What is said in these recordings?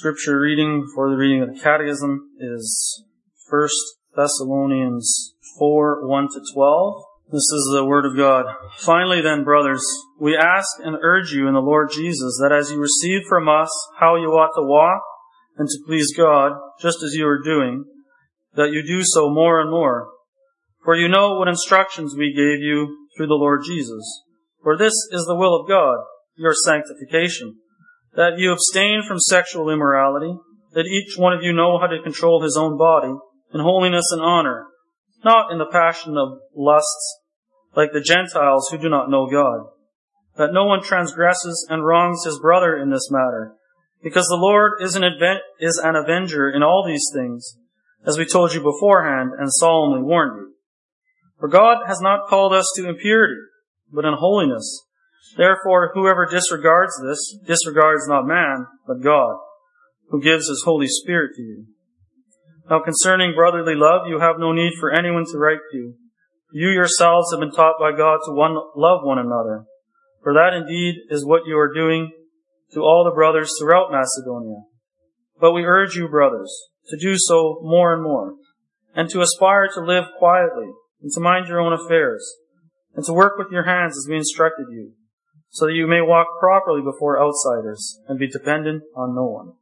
Scripture reading for the reading of the Catechism is 1 Thessalonians 4 1 to 12. This is the Word of God. Finally, then, brothers, we ask and urge you in the Lord Jesus that as you receive from us how you ought to walk and to please God, just as you are doing, that you do so more and more. For you know what instructions we gave you through the Lord Jesus. For this is the will of God, your sanctification that you abstain from sexual immorality, that each one of you know how to control his own body in holiness and honor, not in the passion of lusts, like the Gentiles who do not know God, that no one transgresses and wrongs his brother in this matter, because the Lord is an, is an avenger in all these things, as we told you beforehand and solemnly warned you. For God has not called us to impurity, but in holiness. Therefore, whoever disregards this disregards not man, but God, who gives his Holy Spirit to you. Now concerning brotherly love, you have no need for anyone to write to you. You yourselves have been taught by God to one, love one another. For that indeed is what you are doing to all the brothers throughout Macedonia. But we urge you, brothers, to do so more and more, and to aspire to live quietly, and to mind your own affairs, and to work with your hands as we instructed you so that you may walk properly before outsiders and be dependent on no one.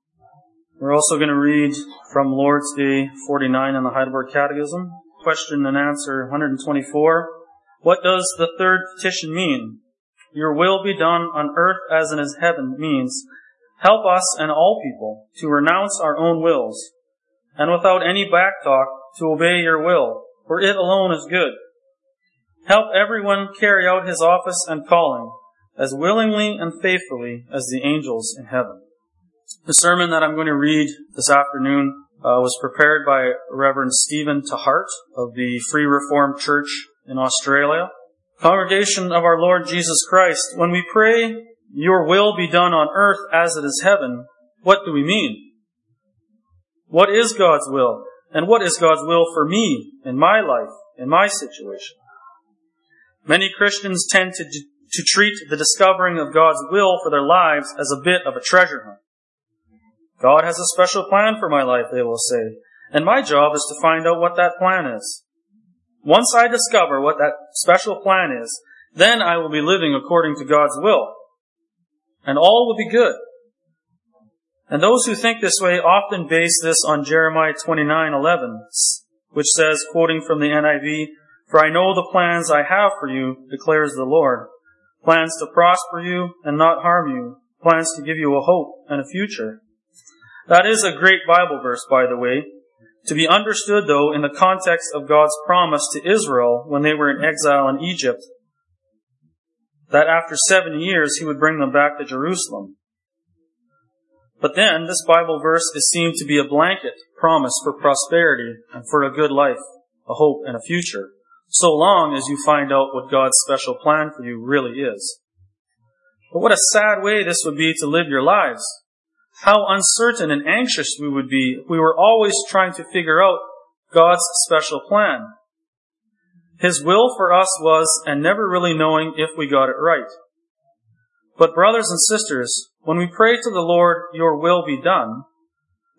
We're also going to read from Lord's Day 49 in the Heidelberg Catechism, question and answer 124. What does the third petition mean? Your will be done on earth as in heaven means help us and all people to renounce our own wills and without any backtalk to obey your will, for it alone is good. Help everyone carry out his office and calling as willingly and faithfully as the angels in heaven. The sermon that I'm going to read this afternoon uh, was prepared by Reverend Stephen 't Hart of the Free Reformed Church in Australia. Congregation of our Lord Jesus Christ, when we pray, Your will be done on earth as it is heaven, what do we mean? What is God's will? And what is God's will for me, in my life, in my situation? Many Christians tend to to treat the discovering of God's will for their lives as a bit of a treasure hunt. God has a special plan for my life, they will say, and my job is to find out what that plan is. Once I discover what that special plan is, then I will be living according to God's will. And all will be good. And those who think this way often base this on Jeremiah 29:11, which says, quoting from the NIV, "For I know the plans I have for you, declares the Lord, plans to prosper you and not harm you, plans to give you a hope and a future. That is a great Bible verse, by the way, to be understood though in the context of God's promise to Israel when they were in exile in Egypt, that after seven years he would bring them back to Jerusalem. But then this Bible verse is seen to be a blanket promise for prosperity and for a good life, a hope and a future so long as you find out what God's special plan for you really is. But what a sad way this would be to live your lives. How uncertain and anxious we would be if we were always trying to figure out God's special plan. His will for us was, and never really knowing if we got it right. But brothers and sisters, when we pray to the Lord, your will be done,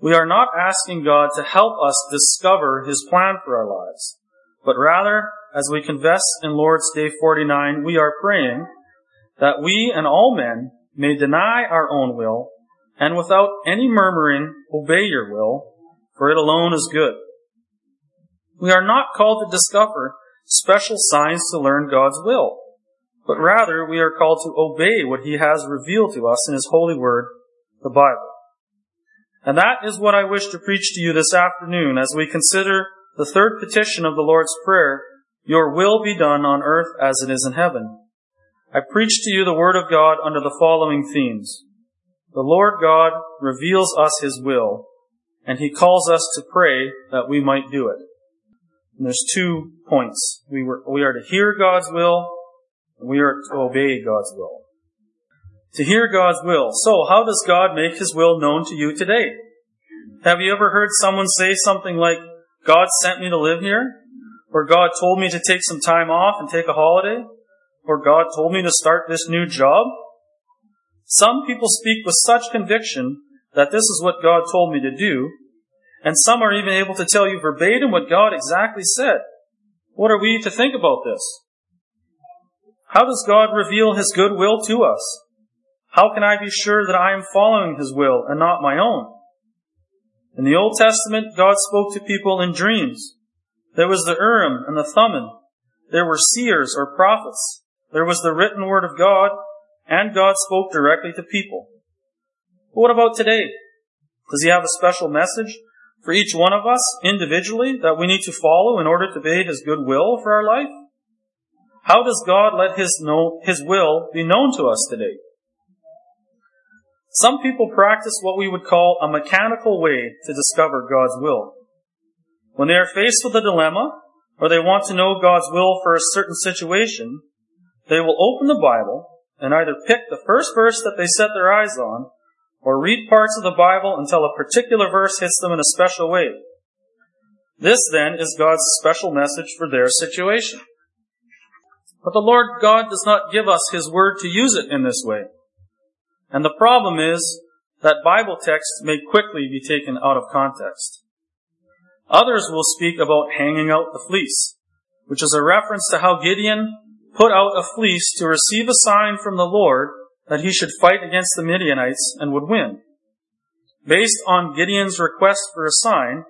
we are not asking God to help us discover His plan for our lives, but rather as we confess in Lord's Day 49, we are praying that we and all men may deny our own will and without any murmuring obey your will, for it alone is good. We are not called to discover special signs to learn God's will, but rather we are called to obey what He has revealed to us in His holy word, the Bible. And that is what I wish to preach to you this afternoon as we consider the third petition of the Lord's Prayer your will be done on earth as it is in heaven. I preach to you the Word of God under the following themes. The Lord God reveals us His will, and He calls us to pray that we might do it. And there's two points. We, were, we are to hear God's will, and we are to obey God's will. To hear God's will. So, how does God make His will known to you today? Have you ever heard someone say something like, God sent me to live here? Or God told me to take some time off and take a holiday? Or God told me to start this new job? Some people speak with such conviction that this is what God told me to do, and some are even able to tell you verbatim what God exactly said. What are we to think about this? How does God reveal His good will to us? How can I be sure that I am following His will and not my own? In the Old Testament, God spoke to people in dreams. There was the Urim and the Thummim. There were seers or prophets. There was the written word of God, and God spoke directly to people. But what about today? Does He have a special message for each one of us individually that we need to follow in order to obey His good will for our life? How does God let His, know, His will be known to us today? Some people practice what we would call a mechanical way to discover God's will. When they are faced with a dilemma, or they want to know God's will for a certain situation, they will open the Bible and either pick the first verse that they set their eyes on, or read parts of the Bible until a particular verse hits them in a special way. This then is God's special message for their situation. But the Lord God does not give us His Word to use it in this way. And the problem is that Bible texts may quickly be taken out of context. Others will speak about hanging out the fleece, which is a reference to how Gideon put out a fleece to receive a sign from the Lord that he should fight against the Midianites and would win. Based on Gideon's request for a sign,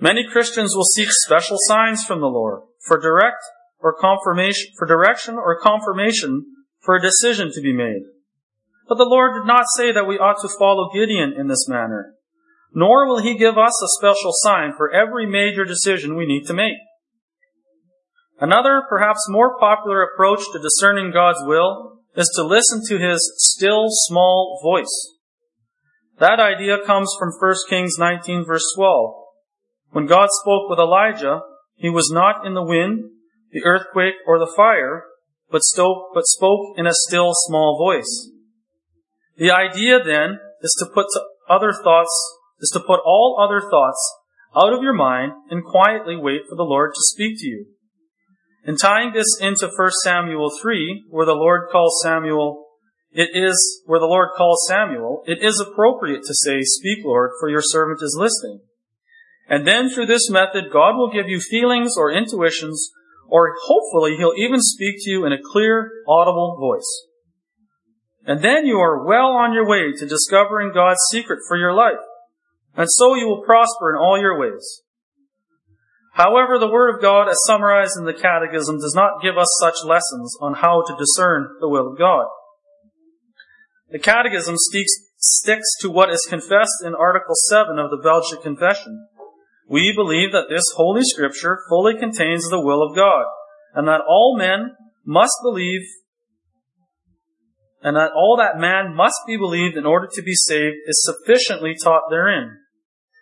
many Christians will seek special signs from the Lord for direct or confirmation, for direction or confirmation for a decision to be made. But the Lord did not say that we ought to follow Gideon in this manner, nor will he give us a special sign for every major decision we need to make. Another, perhaps more popular approach to discerning God's will is to listen to his still small voice. That idea comes from 1 Kings 19 verse 12. When God spoke with Elijah, he was not in the wind, the earthquake, or the fire, but, spoke in a still small voice. The idea then is to put other thoughts, is to put all other thoughts out of your mind and quietly wait for the Lord to speak to you. And tying this into 1 Samuel 3, where the Lord calls Samuel, it is, where the Lord calls Samuel, it is appropriate to say, Speak, Lord, for your servant is listening. And then through this method, God will give you feelings or intuitions, or hopefully He'll even speak to you in a clear, audible voice. And then you are well on your way to discovering God's secret for your life. And so you will prosper in all your ways. However, the Word of God, as summarized in the Catechism, does not give us such lessons on how to discern the will of God. The Catechism speaks, sticks to what is confessed in Article 7 of the Belgic Confession. We believe that this Holy Scripture fully contains the will of God, and that all men must believe and that all that man must be believed in order to be saved is sufficiently taught therein.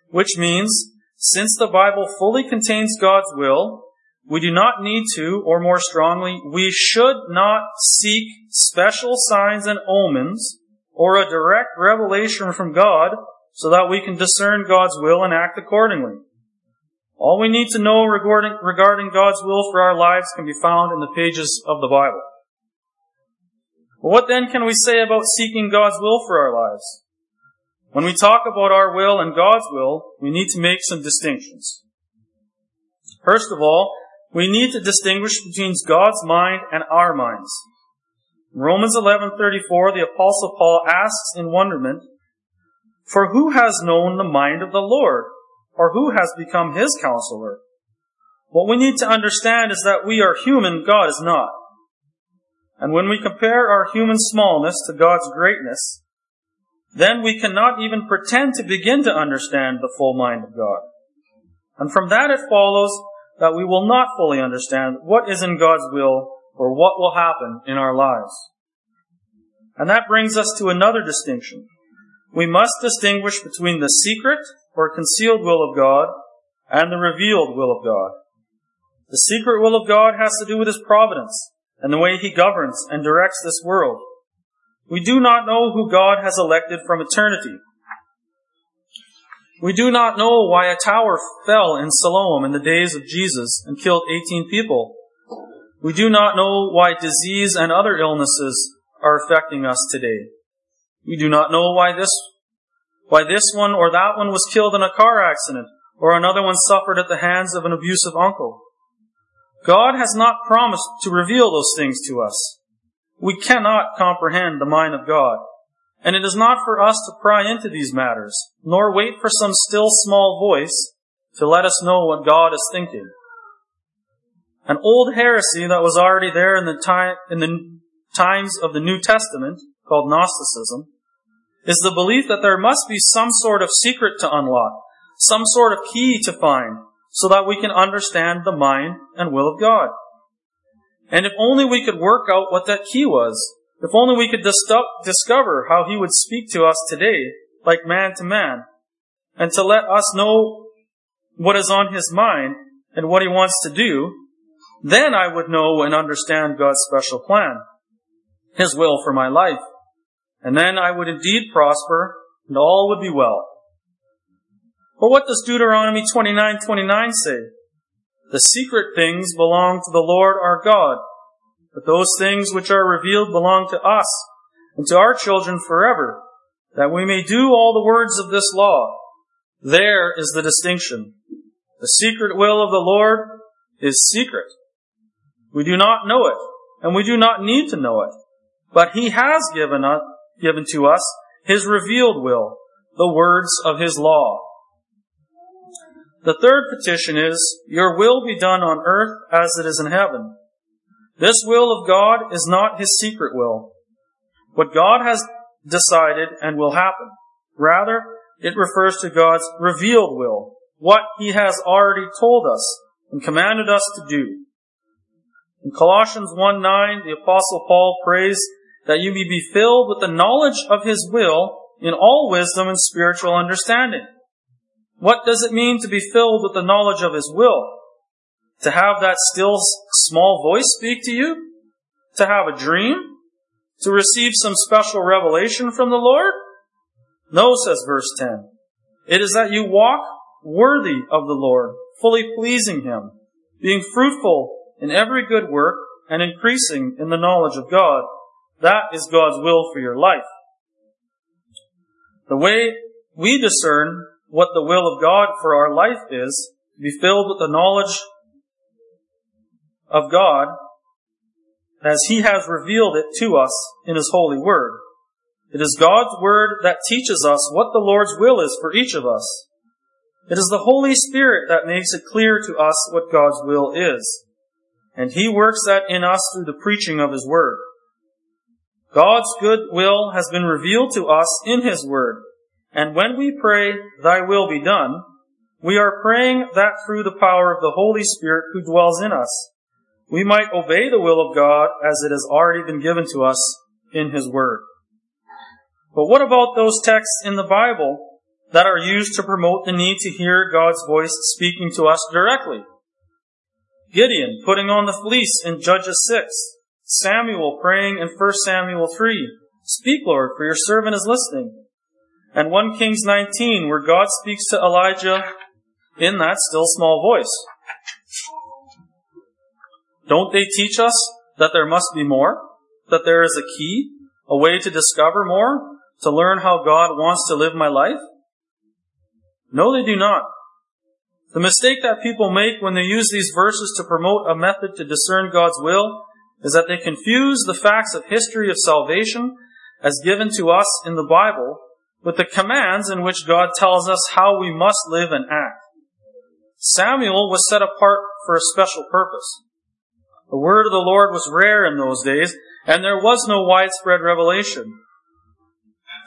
Which means, since the Bible fully contains God's will, we do not need to, or more strongly, we should not seek special signs and omens or a direct revelation from God so that we can discern God's will and act accordingly. All we need to know regarding, God's will for our lives can be found in the pages of the Bible. What then can we say about seeking God's will for our lives? When we talk about our will and God's will, we need to make some distinctions. First of all, we need to distinguish between God's mind and our minds. In Romans 11:34, the apostle Paul asks in wonderment, "For who has known the mind of the Lord, or who has become his counselor?" What we need to understand is that we are human, God is not. And when we compare our human smallness to God's greatness, then we cannot even pretend to begin to understand the full mind of God. And from that it follows that we will not fully understand what is in God's will or what will happen in our lives. And that brings us to another distinction. We must distinguish between the secret or concealed will of God and the revealed will of God. The secret will of God has to do with His providence and the way he governs and directs this world. We do not know who God has elected from eternity. We do not know why a tower fell in Siloam in the days of Jesus and killed 18 people. We do not know why disease and other illnesses are affecting us today. We do not know why this why this one or that one was killed in a car accident, or another one suffered at the hands of an abusive uncle. God has not promised to reveal those things to us. We cannot comprehend the mind of God. And it is not for us to pry into these matters, nor wait for some still small voice to let us know what God is thinking. An old heresy that was already there in the, time, in the times of the New Testament, called Gnosticism, is the belief that there must be some sort of secret to unlock, some sort of key to find, so that we can understand the mind and will of God. And if only we could work out what that key was, if only we could dis- discover how He would speak to us today, like man to man, and to let us know what is on His mind and what He wants to do, then I would know and understand God's special plan, His will for my life. And then I would indeed prosper, and all would be well. But what does Deuteronomy 29:29 say? The secret things belong to the Lord our God, but those things which are revealed belong to us and to our children forever, that we may do all the words of this law. There is the distinction. The secret will of the Lord is secret. We do not know it, and we do not need to know it. But He has given, us, given to us His revealed will, the words of His law. The third petition is, Your will be done on earth as it is in heaven. This will of God is not his secret will. What God has decided and will happen. Rather, it refers to God's revealed will, what he has already told us and commanded us to do. In Colossians 1 9, the apostle Paul prays that you may be filled with the knowledge of his will in all wisdom and spiritual understanding. What does it mean to be filled with the knowledge of his will? To have that still small voice speak to you? To have a dream? To receive some special revelation from the Lord? No, says verse 10. It is that you walk worthy of the Lord, fully pleasing Him, being fruitful in every good work and increasing in the knowledge of God. That is God's will for your life. The way we discern what the will of God for our life is, to be filled with the knowledge of God as He has revealed it to us in His holy word. It is God's word that teaches us what the Lord's will is for each of us. It is the Holy Spirit that makes it clear to us what God's will is. And He works that in us through the preaching of His word. God's good will has been revealed to us in His word. And when we pray, Thy will be done, we are praying that through the power of the Holy Spirit who dwells in us we might obey the will of God as it has already been given to us in His Word. But what about those texts in the Bible that are used to promote the need to hear God's voice speaking to us directly? Gideon putting on the fleece in Judges 6. Samuel praying in 1 Samuel 3. Speak, Lord, for your servant is listening. And 1 Kings 19, where God speaks to Elijah in that still small voice. Don't they teach us that there must be more? That there is a key, a way to discover more, to learn how God wants to live my life? No, they do not. The mistake that people make when they use these verses to promote a method to discern God's will is that they confuse the facts of history of salvation as given to us in the Bible with the commands in which God tells us how we must live and act. Samuel was set apart for a special purpose. The word of the Lord was rare in those days, and there was no widespread revelation.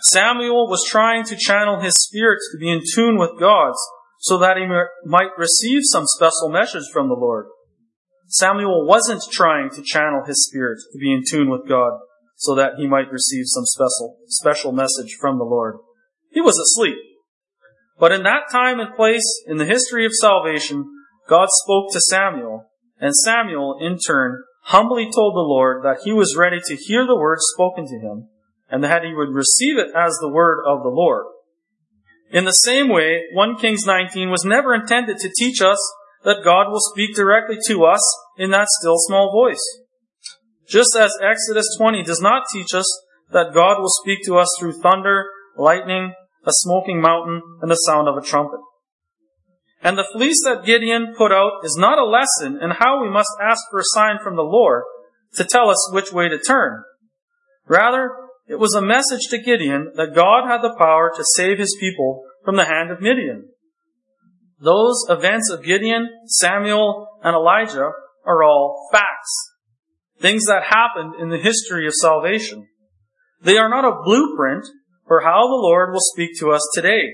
Samuel was trying to channel his spirit to be in tune with God's so that he might receive some special message from the Lord. Samuel wasn't trying to channel his spirit to be in tune with God so that he might receive some special, special message from the Lord. He was asleep. But in that time and place in the history of salvation, God spoke to Samuel and Samuel, in turn, humbly told the Lord that he was ready to hear the word spoken to him, and that he would receive it as the word of the Lord. In the same way, 1 Kings 19 was never intended to teach us that God will speak directly to us in that still small voice. Just as Exodus 20 does not teach us that God will speak to us through thunder, lightning, a smoking mountain, and the sound of a trumpet. And the fleece that Gideon put out is not a lesson in how we must ask for a sign from the Lord to tell us which way to turn. Rather, it was a message to Gideon that God had the power to save his people from the hand of Midian. Those events of Gideon, Samuel, and Elijah are all facts. Things that happened in the history of salvation. They are not a blueprint for how the Lord will speak to us today.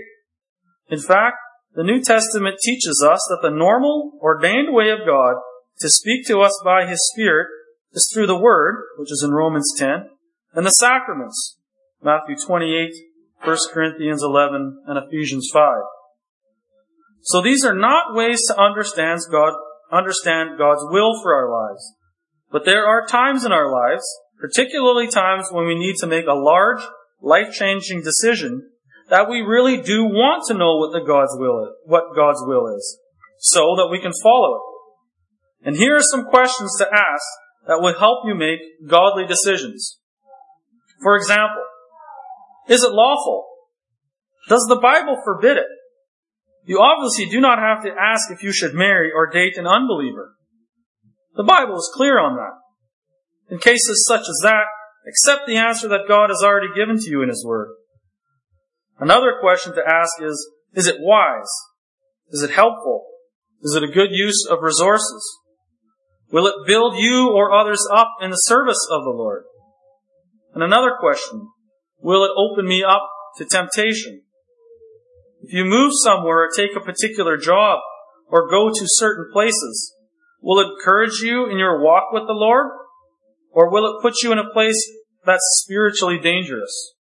In fact, the New Testament teaches us that the normal, ordained way of God to speak to us by His Spirit is through the Word, which is in Romans 10, and the sacraments, Matthew 28, 1 Corinthians 11, and Ephesians 5. So these are not ways to understand God, understand God's will for our lives. But there are times in our lives, particularly times when we need to make a large, life-changing decision, that we really do want to know what the God's will is, what God's will is, so that we can follow it. And here are some questions to ask that will help you make godly decisions. For example, is it lawful? Does the Bible forbid it? You obviously do not have to ask if you should marry or date an unbeliever. The Bible is clear on that. In cases such as that, accept the answer that God has already given to you in His Word. Another question to ask is, is it wise? Is it helpful? Is it a good use of resources? Will it build you or others up in the service of the Lord? And another question, will it open me up to temptation? If you move somewhere or take a particular job or go to certain places, will it encourage you in your walk with the Lord? Or will it put you in a place that's spiritually dangerous?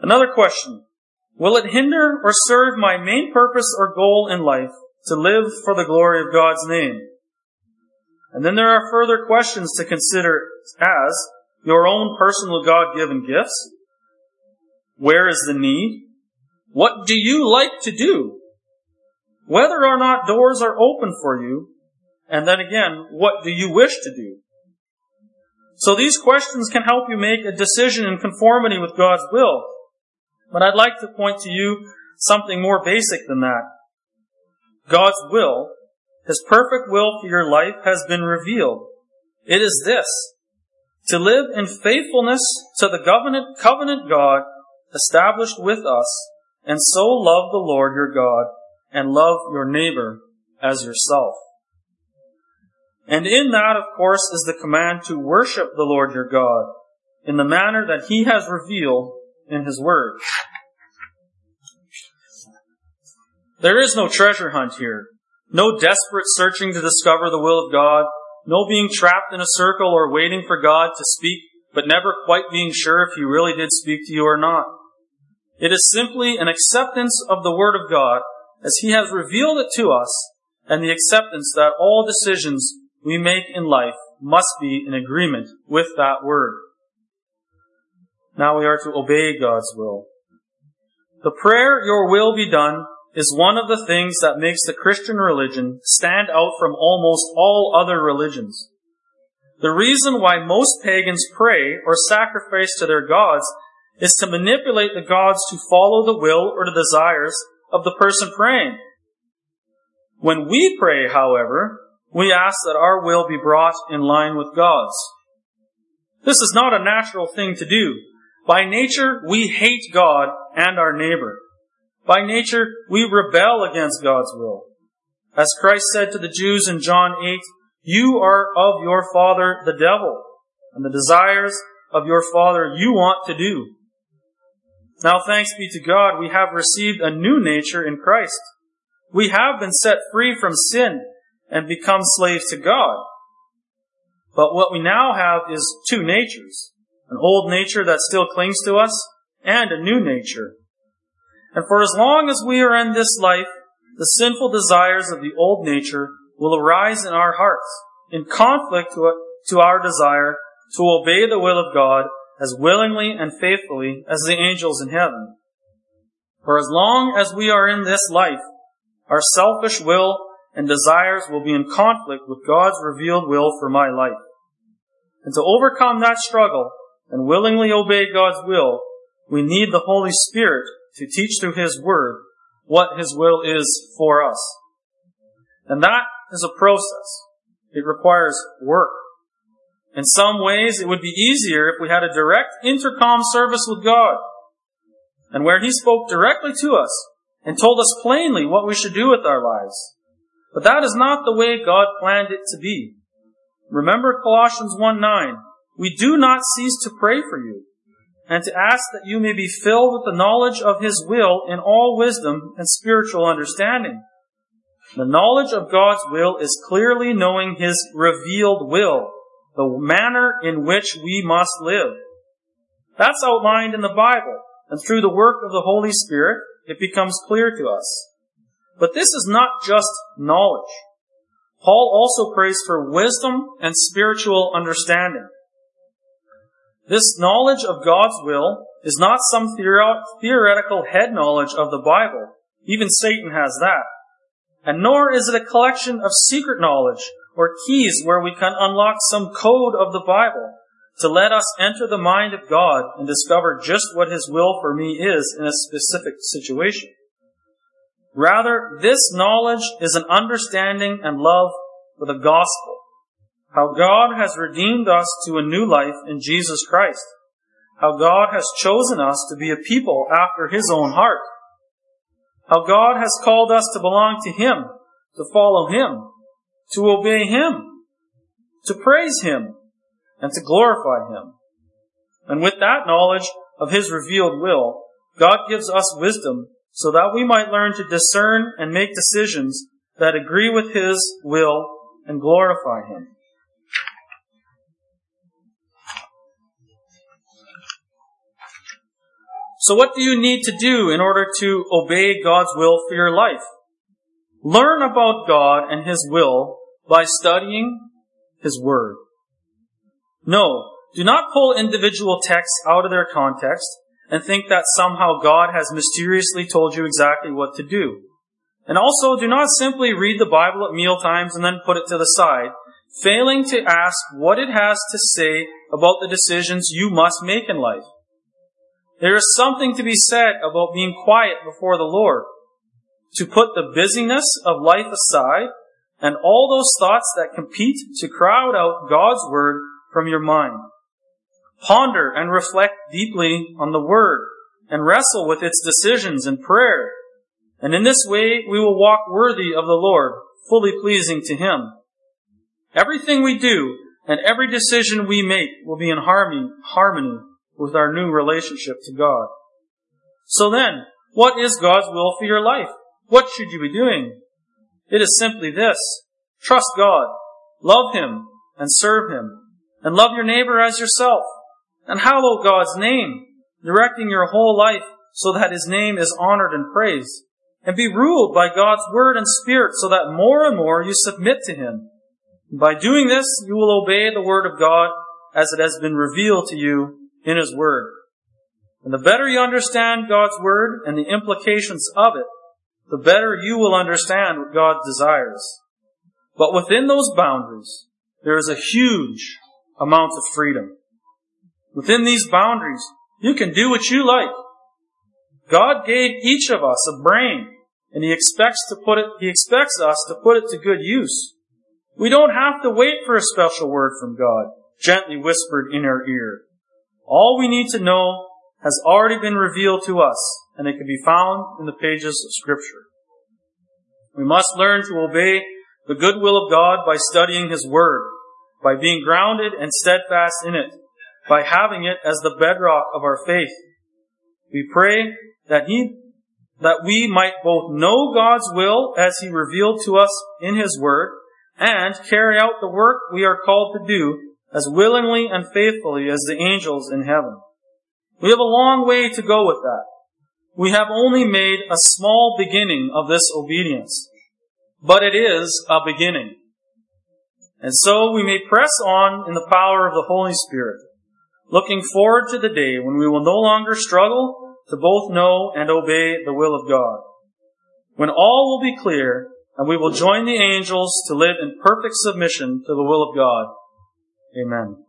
Another question. Will it hinder or serve my main purpose or goal in life to live for the glory of God's name? And then there are further questions to consider as your own personal God-given gifts. Where is the need? What do you like to do? Whether or not doors are open for you, and then again, what do you wish to do? So these questions can help you make a decision in conformity with God's will. But I'd like to point to you something more basic than that. God's will, His perfect will for your life has been revealed. It is this, to live in faithfulness to the covenant, covenant God established with us, and so love the Lord your God, and love your neighbor as yourself. And in that, of course, is the command to worship the Lord your God in the manner that He has revealed in His Word. There is no treasure hunt here. No desperate searching to discover the will of God. No being trapped in a circle or waiting for God to speak, but never quite being sure if He really did speak to you or not. It is simply an acceptance of the Word of God as He has revealed it to us and the acceptance that all decisions we make in life must be in agreement with that Word. Now we are to obey God's will. The prayer, Your will be done, is one of the things that makes the Christian religion stand out from almost all other religions. The reason why most pagans pray or sacrifice to their gods is to manipulate the gods to follow the will or the desires of the person praying. When we pray, however, we ask that our will be brought in line with God's. This is not a natural thing to do. By nature, we hate God and our neighbor. By nature, we rebel against God's will. As Christ said to the Jews in John 8, you are of your father the devil, and the desires of your father you want to do. Now thanks be to God, we have received a new nature in Christ. We have been set free from sin and become slaves to God. But what we now have is two natures. An old nature that still clings to us and a new nature. And for as long as we are in this life, the sinful desires of the old nature will arise in our hearts in conflict to our desire to obey the will of God as willingly and faithfully as the angels in heaven. For as long as we are in this life, our selfish will and desires will be in conflict with God's revealed will for my life. And to overcome that struggle, and willingly obey God's will, we need the Holy Spirit to teach through His Word what His will is for us. And that is a process. It requires work. In some ways, it would be easier if we had a direct intercom service with God, and where He spoke directly to us and told us plainly what we should do with our lives. But that is not the way God planned it to be. Remember Colossians 1 9. We do not cease to pray for you, and to ask that you may be filled with the knowledge of His will in all wisdom and spiritual understanding. The knowledge of God's will is clearly knowing His revealed will the manner in which we must live. That's outlined in the Bible, and through the work of the Holy Spirit, it becomes clear to us. But this is not just knowledge. Paul also prays for wisdom and spiritual understanding. This knowledge of God's will is not some theoretical head knowledge of the Bible. Even Satan has that. And nor is it a collection of secret knowledge or keys where we can unlock some code of the Bible to let us enter the mind of God and discover just what His will for me is in a specific situation. Rather, this knowledge is an understanding and love for the gospel. How God has redeemed us to a new life in Jesus Christ. How God has chosen us to be a people after His own heart. How God has called us to belong to Him, to follow Him, to obey Him, to praise Him, and to glorify Him. And with that knowledge of His revealed will, God gives us wisdom so that we might learn to discern and make decisions that agree with His will and glorify Him. So what do you need to do in order to obey God's will for your life? Learn about God and His will by studying His Word. No, do not pull individual texts out of their context and think that somehow God has mysteriously told you exactly what to do. And also, do not simply read the Bible at meal times and then put it to the side, failing to ask what it has to say about the decisions you must make in life. There is something to be said about being quiet before the Lord to put the busyness of life aside and all those thoughts that compete to crowd out God's Word from your mind. Ponder and reflect deeply on the Word and wrestle with its decisions in prayer. And in this way we will walk worthy of the Lord, fully pleasing to Him. Everything we do and every decision we make will be in harmony, harmony with our new relationship to God. So then, what is God's will for your life? What should you be doing? It is simply this. Trust God, love Him, and serve Him, and love your neighbor as yourself, and hallow God's name, directing your whole life so that His name is honored and praised, and be ruled by God's word and spirit so that more and more you submit to Him. By doing this, you will obey the word of God as it has been revealed to you in His word. And the better you understand God's word and the implications of it, the better you will understand what God desires. But within those boundaries, there is a huge amount of freedom. Within these boundaries, you can do what you like. God gave each of us a brain, and He expects to put it, He expects us to put it to good use. We don't have to wait for a special word from God, gently whispered in our ear. All we need to know has already been revealed to us, and it can be found in the pages of Scripture. We must learn to obey the good will of God by studying His Word, by being grounded and steadfast in it, by having it as the bedrock of our faith. We pray that He, that we might both know God's will as He revealed to us in His Word, and carry out the work we are called to do as willingly and faithfully as the angels in heaven. We have a long way to go with that. We have only made a small beginning of this obedience, but it is a beginning. And so we may press on in the power of the Holy Spirit, looking forward to the day when we will no longer struggle to both know and obey the will of God. When all will be clear, and we will join the angels to live in perfect submission to the will of God. Amen.